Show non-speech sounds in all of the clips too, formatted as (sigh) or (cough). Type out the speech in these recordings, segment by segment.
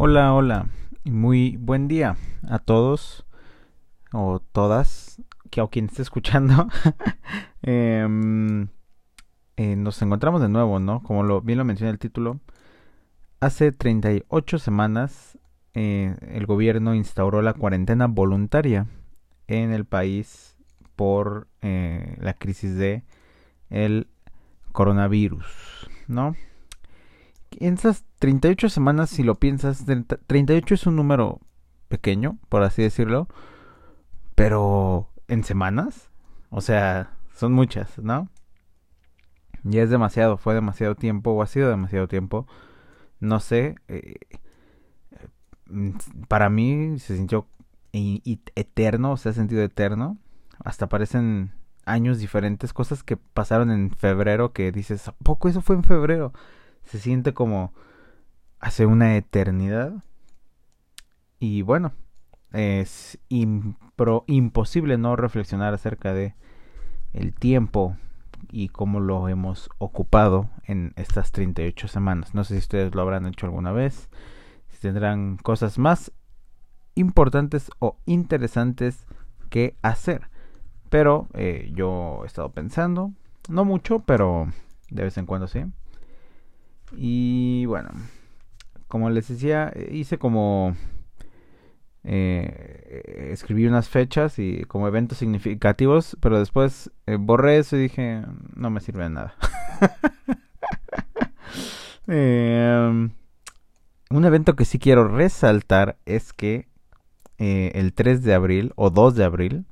Hola, hola muy buen día a todos o todas que o quien esté escuchando. (laughs) Em, eh, nos encontramos de nuevo, ¿no? Como lo, bien lo menciona el título. Hace 38 semanas eh, el gobierno instauró la cuarentena voluntaria en el país por eh, la crisis de el coronavirus, ¿no? En esas 38 semanas, si lo piensas, 38 es un número pequeño, por así decirlo, pero en semanas, o sea, son muchas, ¿no? Ya es demasiado, fue demasiado tiempo o ha sido demasiado tiempo, no sé, eh, para mí se sintió eterno, se ha sentido eterno, hasta parecen años diferentes, cosas que pasaron en febrero que dices, poco eso fue en febrero? Se siente como hace una eternidad. Y bueno, es imposible no reflexionar acerca de el tiempo y cómo lo hemos ocupado en estas 38 semanas. No sé si ustedes lo habrán hecho alguna vez, si tendrán cosas más importantes o interesantes que hacer. Pero eh, yo he estado pensando, no mucho, pero de vez en cuando sí. Y bueno, como les decía, hice como... Eh, escribí unas fechas y como eventos significativos, pero después eh, borré eso y dije, no me sirve de nada. (laughs) Em, un evento que sí quiero resaltar es que eh, el 3 de abril o 2 de abril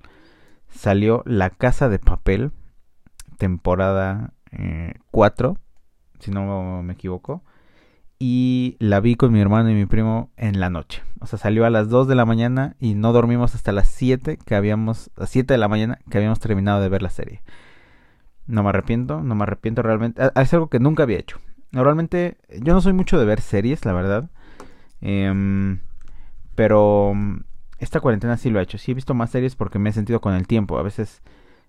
salió La Casa de Papel, temporada 4, si no me equivoco y la vi con mi hermano y mi primo en la noche. O sea, salió a las 2 de la mañana y no dormimos hasta las 7 que habíamos, a 7 de la mañana que habíamos terminado de ver la serie. No me arrepiento, no me arrepiento realmente. Es algo que nunca había hecho. Normalmente yo no soy mucho de ver series, la verdad. Em, pero esta cuarentena sí lo he hecho. Sí he visto más series porque me he sentido con el tiempo. A veces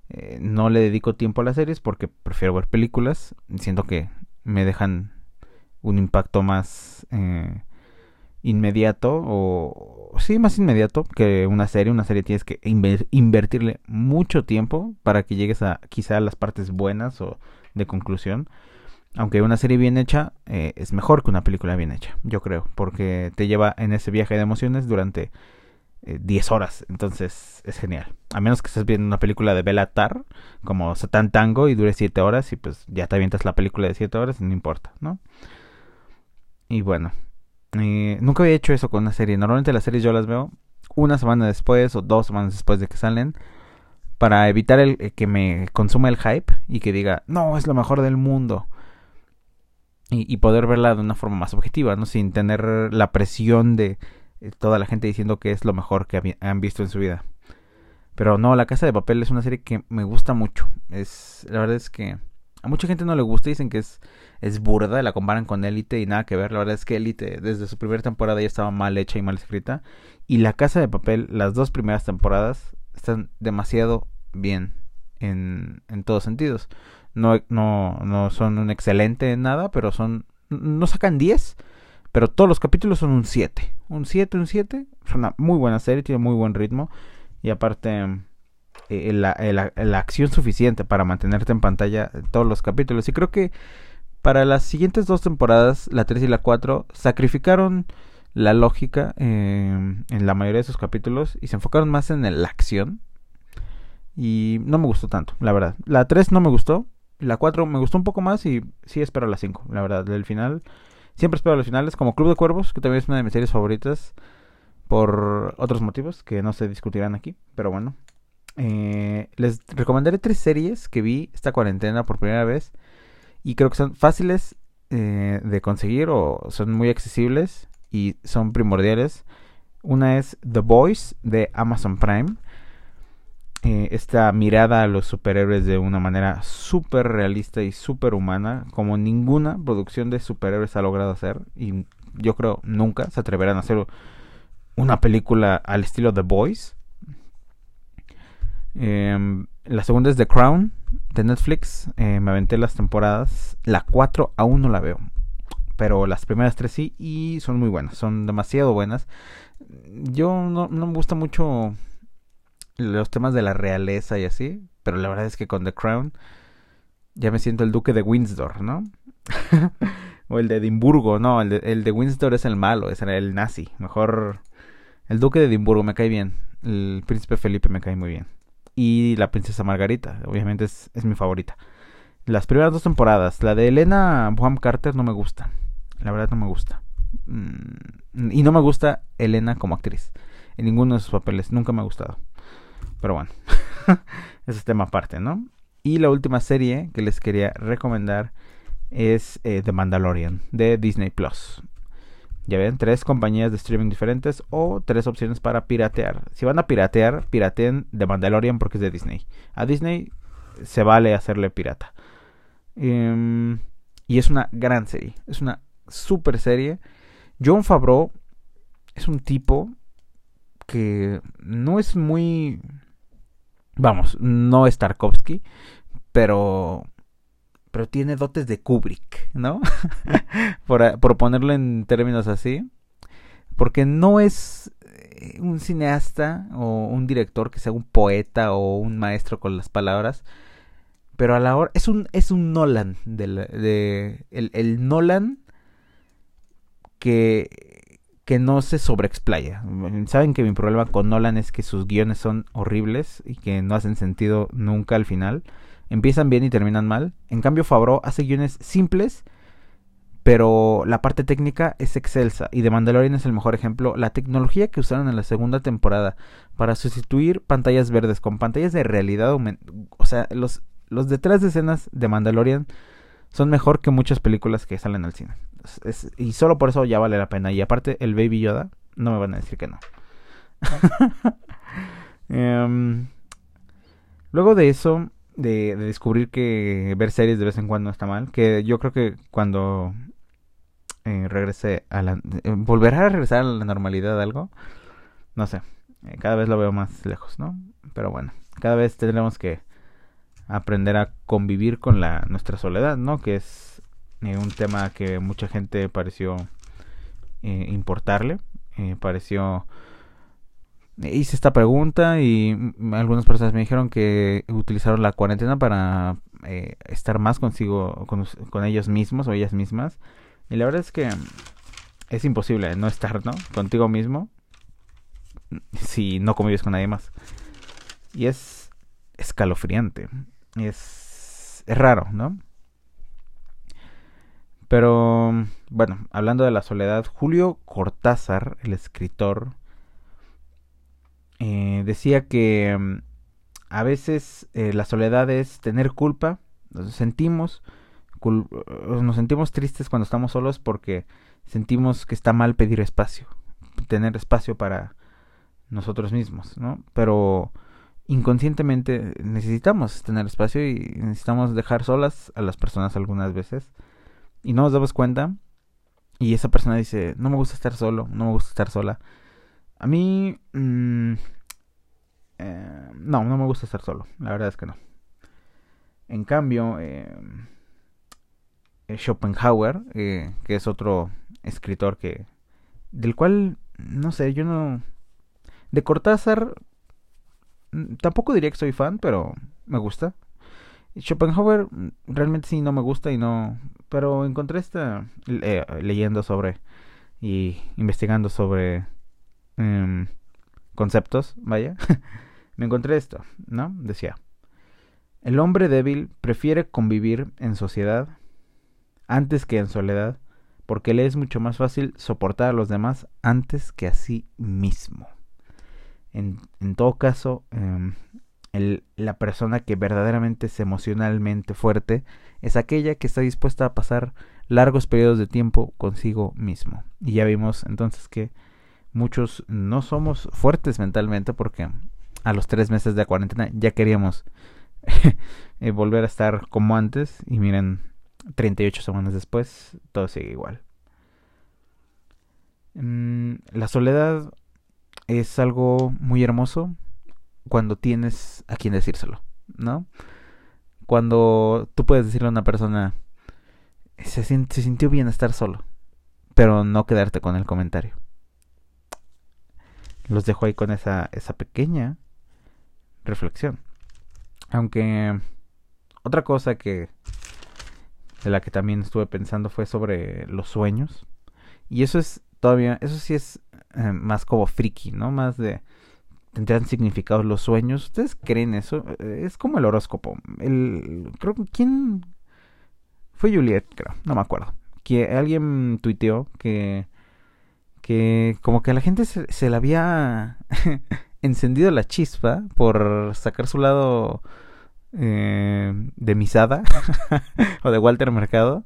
eh, no le dedico tiempo a las series porque prefiero ver películas. Siento que me dejan un impacto más eh, inmediato o sí más inmediato que una serie. Una serie tienes que invertirle mucho tiempo para que llegues a quizá a las partes buenas o de conclusión. Aunque una serie bien hecha eh, es mejor que una película bien hecha yo creo porque te lleva en ese viaje de emociones durante 10 eh, horas entonces es genial a menos que estés viendo una película de Belatar como Satan Tango y dure 7 horas y pues ya te avientas la película de 7 horas no importa no y bueno, eh, nunca había hecho eso con una serie. Normalmente las series yo las veo una semana después o dos semanas después de que salen para evitar el, eh, que me consuma el hype y que diga, no, es lo mejor del mundo. Y, poder verla de una forma más objetiva, ¿no? Sin tener la presión de toda la gente diciendo que es lo mejor que han visto en su vida. Pero no, La Casa de Papel es una serie que me gusta mucho. Es, la verdad es que a mucha gente no le gusta, dicen que es, es burda, la comparan con Élite y nada que ver. La verdad es que Élite desde su primera temporada ya estaba mal hecha y mal escrita. Y La Casa de Papel, las dos primeras temporadas, están demasiado bien en, en todos sentidos. No, no, no son un excelente en nada, pero son... No sacan 10, pero todos los capítulos son un 7. Un 7, un 7. Es una muy buena serie, tiene muy buen ritmo. Y aparte eh, la, la, acción suficiente para mantenerte en pantalla todos los capítulos. Y creo que para las siguientes dos temporadas, la 3 y la 4, sacrificaron la lógica em, en la mayoría de sus capítulos y se enfocaron más en la acción. Y no me gustó tanto, la verdad. La 3 no me gustó. La 4 me gustó un poco más y sí espero la 5, la verdad. Del final, siempre espero los finales. Como Club de Cuervos, que también es una de mis series favoritas. Por otros motivos que no se discutirán aquí. Pero bueno, eh, les recomendaré tres series que vi esta cuarentena por primera vez y creo que son fáciles eh, de conseguir o son muy accesibles y son primordiales. Una es The Boys de Amazon Prime. Eh, esta mirada a los superhéroes de una manera súper realista y súper humana, como ninguna producción de superhéroes ha logrado hacer. Y yo creo nunca se atreverán a hacer una película al estilo The Boys. Em, la segunda es The Crown de Netflix. Eh, me aventé las temporadas. La 4 aún no la veo. pero las primeras tres sí y son muy buenas, son demasiado buenas. Yo no, no me gusta mucho los temas de la realeza y así, pero la verdad es que con The Crown ya me siento el duque de Windsor, ¿no? (laughs) o el de Edimburgo, no, el de, el de Windsor es el malo, es el nazi. Mejor el duque de Edimburgo me cae bien, el príncipe Felipe me cae muy bien. Y la princesa Margarita, obviamente es, es mi favorita. Las primeras dos temporadas, la de Elena Bonham Carter no me gusta. La verdad no me gusta. Mm, y no me gusta Elena como actriz. En ninguno de sus papeles. Nunca me ha gustado. Pero bueno. (laughs) Ese es tema aparte, ¿no? Y la última serie que les quería recomendar es eh, The Mandalorian de Disney Plus. Ya ven, tres compañías de streaming diferentes o tres opciones para piratear. Si van a piratear, pirateen The Mandalorian porque es de Disney. A Disney se vale hacerle pirata. Em, y es una gran serie. Es una super serie. John Favreau es un tipo que no es muy... Vamos, no es Tarkovsky, pero... Pero tiene dotes de Kubrick, ¿no? (laughs) por, ponerlo en términos así. Porque no es eh, un cineasta o un director que sea un poeta o un maestro con las palabras, pero a la hora es un es un Nolan de, de el, el, Nolan que, que no se sobreexplaya. Saben que mi problema con Nolan es que sus guiones son horribles y que no hacen sentido nunca al final. Empiezan bien y terminan mal. En cambio, Favreau hace guiones simples, pero la parte técnica es excelsa. Y The Mandalorian es el mejor ejemplo. La tecnología que usaron en la segunda temporada para sustituir pantallas verdes con pantallas de realidad, o sea, los, los detrás de escenas de Mandalorian son mejor que muchas películas que salen al cine y solo por eso ya vale la pena. Y aparte, el Baby Yoda, no me van a decir que no. (laughs) Em, luego de eso, de, descubrir que ver series de vez en cuando está mal, que yo creo que cuando eh, regrese a la... Eh, volverá a regresar a la normalidad algo, no sé, eh, cada vez lo veo más lejos, ¿no? Pero bueno, cada vez tendremos que aprender a convivir con la nuestra soledad, ¿no? Que es eh, un tema que mucha gente pareció eh, importarle, eh, pareció... Hice esta pregunta y algunas personas me dijeron que utilizaron la cuarentena para estar más consigo, con, con, ellos mismos o ellas mismas. Y la verdad es que es imposible no estar, ¿no? Contigo mismo si no convives con nadie más. Y es escalofriante. Es, es raro, ¿no? Pero, bueno, hablando de la soledad, Julio Cortázar, el escritor, eh, decía que mm, a veces eh, la soledad es tener culpa, nos sentimos, nos sentimos tristes cuando estamos solos porque sentimos que está mal pedir espacio, tener espacio para nosotros mismos, ¿no? Pero inconscientemente necesitamos tener espacio y necesitamos dejar solas a las personas algunas veces y no nos damos cuenta y esa persona dice, no me gusta estar solo, no me gusta estar sola. A mí... Mm, eh, no, no me gusta estar solo, la verdad es que no. En cambio, eh, eh, Schopenhauer, que es otro escritor que... Del cual, no sé, yo no... De Cortázar, tampoco diría que soy fan, pero me gusta. Schopenhauer mm, realmente sí no me gusta y no... Pero encontré esta... Eh, leyendo sobre y investigando sobre em, conceptos, vaya. (laughs) me encontré esto, ¿no? Decía, el hombre débil prefiere convivir en sociedad antes que en soledad porque le es mucho más fácil soportar a los demás antes que a sí mismo. En, todo caso, eh, la persona que verdaderamente es emocionalmente fuerte es aquella que está dispuesta a pasar largos periodos de tiempo consigo mismo. Y ya vimos entonces que muchos no somos fuertes mentalmente porque a los tres meses de cuarentena ya queríamos (laughs) eh, volver a estar como antes y miren 38 semanas después todo sigue igual. Mm, la soledad es algo muy hermoso cuando tienes a quien decírselo, ¿no? Cuando tú puedes decirle a una persona, se, se sintió bien estar solo, pero no quedarte con el comentario. Los dejo ahí con esa, esa pequeña reflexión. Aunque otra cosa que de la que también estuve pensando fue sobre los sueños. Y eso es todavía, eso sí es eh, más como friki, ¿no? Más de tendrán significados los sueños. ¿Ustedes creen eso? Eh, es como el horóscopo. El creo que quién fue Juliet, creo, no me acuerdo. Que alguien tuiteó que que como que a la gente se, se le había (laughs) encendido la chispa por sacar su lado eh, de Misada (laughs) o de Walter Mercado.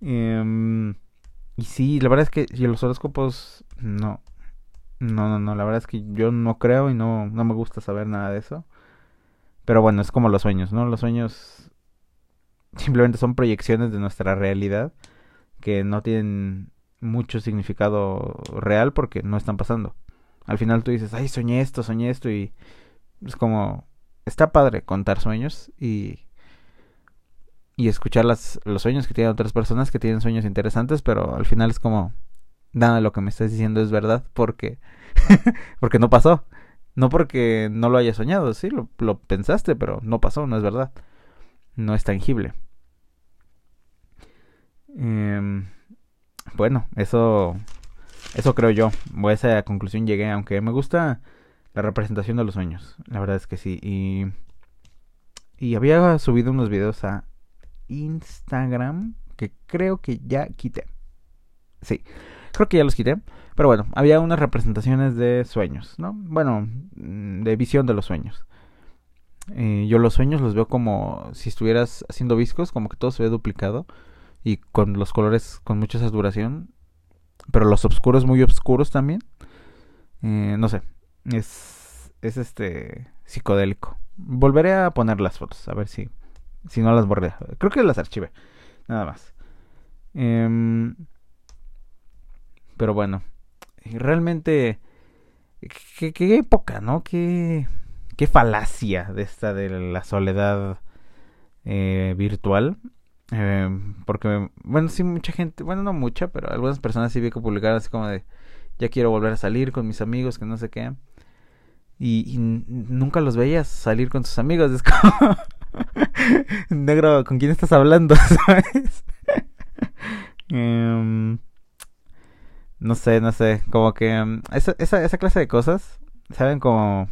Em, y sí, la verdad es que los horóscopos no. No, no, no, la verdad es que yo no creo y no, no me gusta saber nada de eso. Pero bueno, es como los sueños, ¿no? Los sueños simplemente son proyecciones de nuestra realidad que no tienen mucho significado real porque no están pasando. Al final tú dices, ay, soñé esto, soñé esto y es como, está padre contar sueños y, y escuchar las, los sueños que tienen otras personas que tienen sueños interesantes, pero al final es como, nada de lo que me estás diciendo es verdad porque, (laughs) porque no pasó. No porque no lo hayas soñado, sí, lo, lo pensaste, pero no pasó, no es verdad. No es tangible. Eh, bueno, eso, eso creo yo. A esa conclusión llegué, aunque me gusta la representación de los sueños. La verdad es que sí. Y, y había subido unos videos a Instagram que creo que ya quité. Sí, creo que ya los quité. Pero bueno, había unas representaciones de sueños, ¿no? Bueno, mm, de visión de los sueños. Eh, yo los sueños los veo como si estuvieras haciendo viscos, como que todo se ve duplicado y con los colores con mucha saturación, pero los oscuros muy oscuros también. Eh, no sé, es, es este psicodélico. Volveré a poner las fotos, a ver si, si no las borré. Creo que las archivé, nada más. Em, pero bueno, realmente, qué, qué época, ¿no? Qué, qué falacia de esta de la soledad eh, virtual. Eh, porque, bueno, sí, mucha gente, bueno, no mucha, pero algunas personas sí vi que publicaron así como de, ya quiero volver a salir con mis amigos, que no sé qué. Y, nunca los veías salir con tus amigos, (laughs) es como, negro, ¿con quién estás hablando? (laughs) ¿Sabes? (laughs) Em, no sé, no sé, como que em, esa, esa, esa clase de cosas, ¿saben? Como...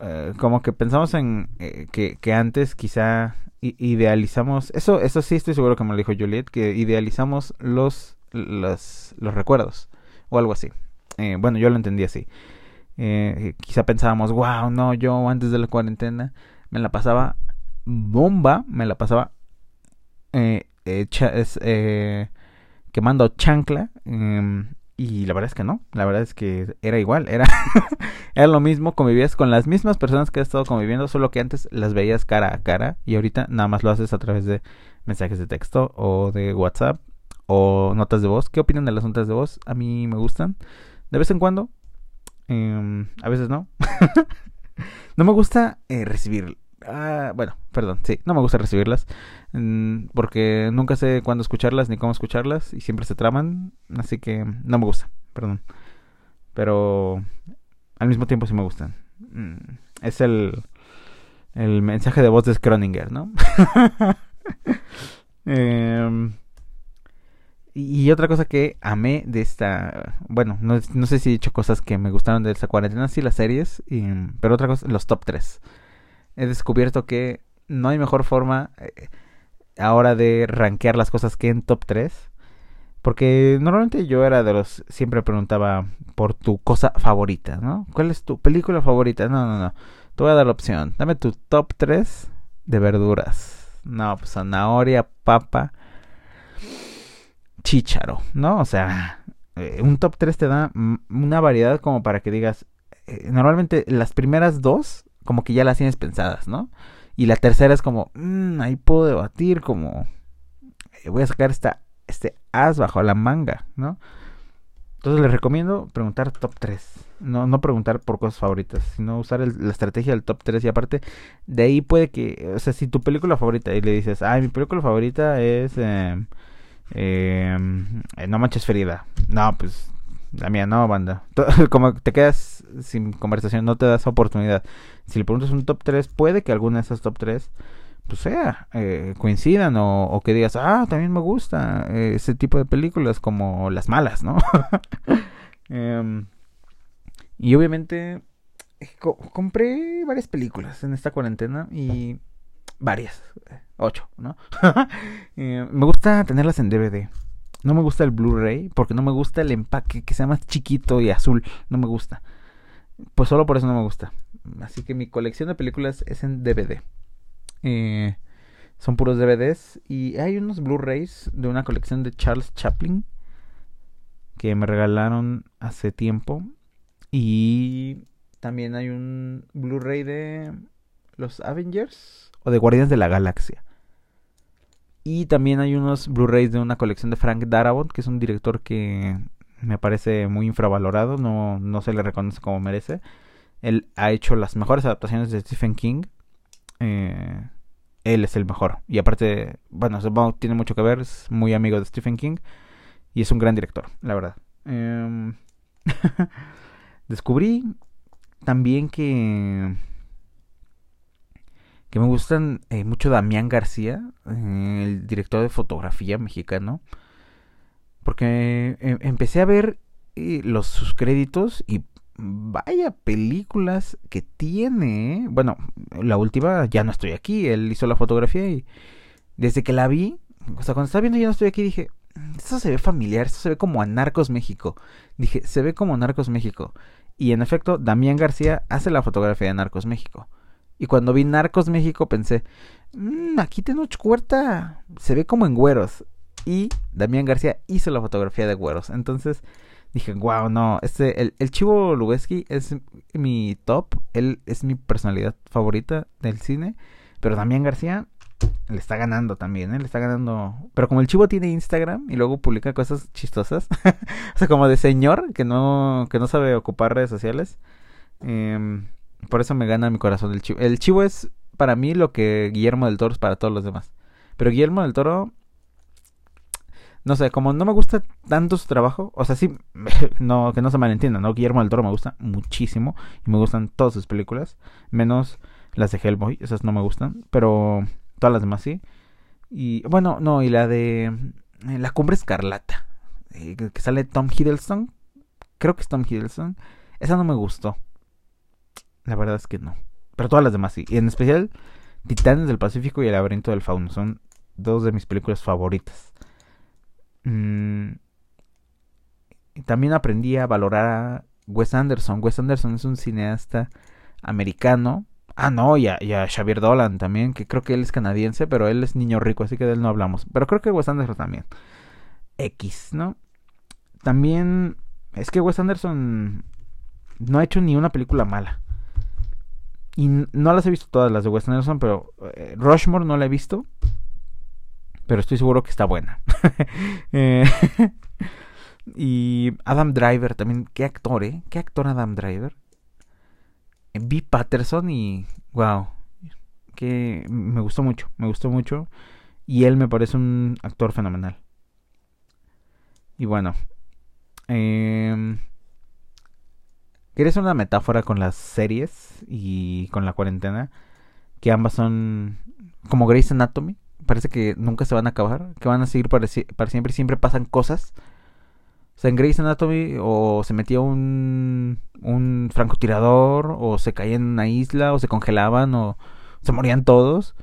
Eh, como que pensamos en eh, que, que antes quizá idealizamos, eso, eso sí estoy seguro que me lo dijo Juliet, que idealizamos los, los, los recuerdos o algo así. Eh, bueno, yo lo entendí así. Eh, quizá pensábamos, wow, no, yo antes de la cuarentena me la pasaba bomba, me la pasaba eh, eh quemando chancla. Em, y la verdad es que no, la verdad es que era igual, era, (laughs) era lo mismo, convivías con las mismas personas que has estado conviviendo, solo que antes las veías cara a cara y ahorita nada más lo haces a través de mensajes de texto o de WhatsApp o notas de voz. ¿Qué opinan de las notas de voz? A mí me gustan, de vez en cuando, em, a veces no. (laughs) no me gusta eh, recibir Ah, bueno, perdón, sí, no me gusta recibirlas. Mm, porque nunca sé cuándo escucharlas ni cómo escucharlas. Y siempre se traman. Así que no me gusta, perdón. Pero al mismo tiempo sí me gustan. Mm, es el, el mensaje de voz de Scroninger, ¿no? (laughs) Em, y otra cosa que amé de esta. Bueno, no, sé si he dicho cosas que me gustaron de esta cuarentena, sí, las series. Pero otra cosa, los top 3 he descubierto que no hay mejor forma eh, ahora de rankear las cosas que en top 3. Porque normalmente yo era de los... Siempre preguntaba por tu cosa favorita, ¿no? ¿Cuál es tu película favorita? No, no, no. Te voy a dar la opción. Dame tu top 3 de verduras. No, pues zanahoria, papa, chícharo, ¿no? O sea, eh, un top 3 te da una variedad como para que digas... Eh, normalmente las primeras dos como que ya las tienes pensadas, ¿no? Y la tercera es como, mmm, ahí puedo debatir, como, eh, voy a sacar esta, este as bajo la manga, ¿no? Entonces les recomiendo preguntar top 3. No, no preguntar por cosas favoritas, sino usar la estrategia del top 3. Y aparte, de ahí puede que, o sea, si tu película favorita y le dices, ay, mi película favorita es eh, eh, No Manches Ferida. No, pues la mía no, banda. (laughs) Como te quedas sin conversación, no te das oportunidad. Si le preguntas un top 3, puede que alguna de esas top 3 pues sea, eh, coincidan o, que digas, ah, también me gusta eh, ese tipo de películas como las malas, ¿no? (laughs) Em, y obviamente eh, compré varias películas en esta cuarentena y varias, ocho, ¿no? (laughs) me gusta tenerlas en DVD. No me gusta el Blu-ray porque no me gusta el empaque que sea más chiquito y azul. No me gusta. Pues solo por eso no me gusta. Así que mi colección de películas es en DVD. Eh, son puros DVDs. Y hay unos Blu-rays de una colección de Charles Chaplin que me regalaron hace tiempo. Y también hay un Blu-ray de los Avengers o de Guardianes de la Galaxia. Y también hay unos Blu-rays de una colección de Frank Darabont, que es un director que me parece muy infravalorado, no, no se le reconoce como merece. Él ha hecho las mejores adaptaciones de Stephen King. Eh, él es el mejor. Y aparte, bueno, tiene mucho que ver, es muy amigo de Stephen King y es un gran director, la verdad. Em, (laughs) descubrí también que que me gustan eh, mucho Damián García, eh, el director de fotografía mexicano, porque em, empecé a ver eh, los sus créditos y vaya películas que tiene. Bueno, la última ya no estoy aquí, él hizo la fotografía y desde que la vi, o sea, cuando estaba viendo ya no estoy aquí dije, esto se ve familiar, esto se ve como a Narcos México. Dije, se ve como Narcos México. Y en efecto, Damián García hace la fotografía de Narcos México. Y cuando vi Narcos México pensé, mmm, aquí tengo Cuerta, se ve como en güeros. Y Damián García hizo la fotografía de güeros. Entonces dije, wow, no, este, el, el Chivo Lubeski es mi top, él es mi personalidad favorita del cine. Pero Damián García le está ganando también, ¿eh? Le está ganando. Pero como el chivo tiene Instagram y luego publica cosas chistosas, (laughs) o sea, como de señor que no, que no sabe ocupar redes sociales. Eh, por eso me gana mi corazón el chivo. El chivo es para mí lo que Guillermo del Toro es para todos los demás. Pero Guillermo del Toro, no sé, como no me gusta tanto su trabajo, o sea, sí, (laughs) no, que no se malentienda, ¿no? Guillermo del Toro me gusta muchísimo y me gustan todas sus películas, menos las de Hellboy, esas no me gustan, pero todas las demás sí. Y bueno, no, y la de eh, La Cumbre Escarlata, eh, que sale Tom Hiddleston, creo que es Tom Hiddleston, esa no me gustó. La verdad es que no. Pero todas las demás sí. Y en especial Titanes del Pacífico y El laberinto del fauno. Son dos de mis películas favoritas. Mm, también aprendí a valorar a Wes Anderson. Wes Anderson es un cineasta americano. Ah, no, y a, Xavier Dolan también, que creo que él es canadiense, pero él es niño rico, así que de él no hablamos. Pero creo que Wes Anderson también. X, ¿no? También es que Wes Anderson no ha hecho ni una película mala. Y no las he visto todas las de Wes Anderson, pero eh, Rushmore no la he visto. Pero estoy seguro que está buena. (laughs) Eh, (laughs) y Adam Driver también. Qué actor, ¿eh? Qué actor Adam Driver. Vi Patterson y. Wow. Que me gustó mucho. Me gustó mucho. Y él me parece un actor fenomenal. Y bueno. Eh, ¿Quieres una metáfora con las series y con la cuarentena? Que ambas son como Grey's Anatomy. Parece que nunca se van a acabar, que van a seguir para, siempre y siempre pasan cosas. O sea, en Grey's Anatomy o se metía un, un francotirador, o se caía en una isla, o se congelaban, o se morían todos.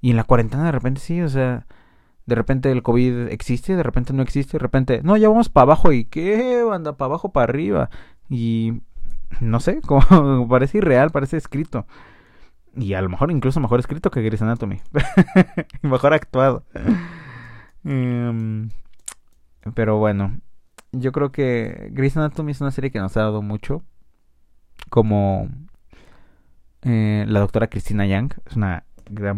Y en la cuarentena de repente sí, o sea, de repente el COVID existe, de repente no existe, de repente, no, ya vamos para abajo y qué, anda para abajo, para arriba. Y no sé, (laughs) como parece irreal, parece escrito. Y a lo mejor incluso mejor escrito que Grey's Anatomy. (laughs) mejor actuado. (laughs) Em, pero bueno, yo creo que Grey's Anatomy es una serie que nos ha dado mucho. Como eh, la doctora Christina Young. Es, una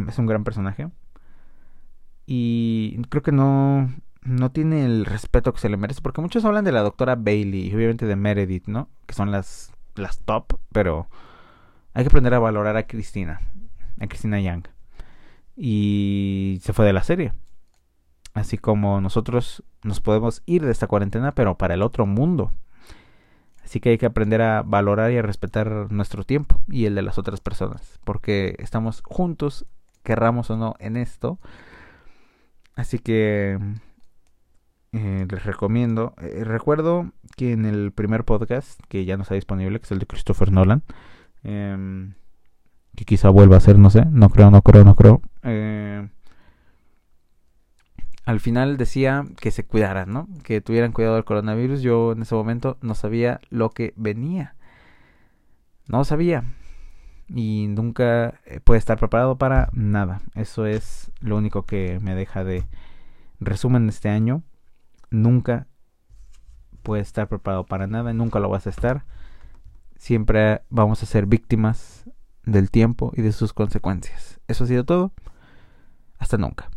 es un gran personaje. Y creo que no, no tiene el respeto que se le merece. Porque muchos hablan de la doctora Bailey y obviamente de Meredith, ¿no? Que son las las top, pero hay que aprender a valorar a Cristina, a Cristina Young. Y se fue de la serie. Así como nosotros nos podemos ir de esta cuarentena, pero para el otro mundo. Así que hay que aprender a valorar y a respetar nuestro tiempo y el de las otras personas, porque estamos juntos, querramos o no, en esto. Así que eh, les recomiendo. Eh, recuerdo que en el primer podcast, que ya no está disponible, que es el de Christopher Nolan, em, que quizá vuelva a ser, no sé, no creo, no creo, no creo. Eh, al final decía que se cuidaran, ¿no? Que tuvieran cuidado del coronavirus. Yo en ese momento no sabía lo que venía. No sabía. Y nunca puede estar preparado para nada. Eso es lo único que me deja de resumen este año. Nunca puede estar preparado para nada. Nunca lo vas a estar. Siempre vamos a ser víctimas del tiempo y de sus consecuencias. Eso ha sido todo. Hasta nunca.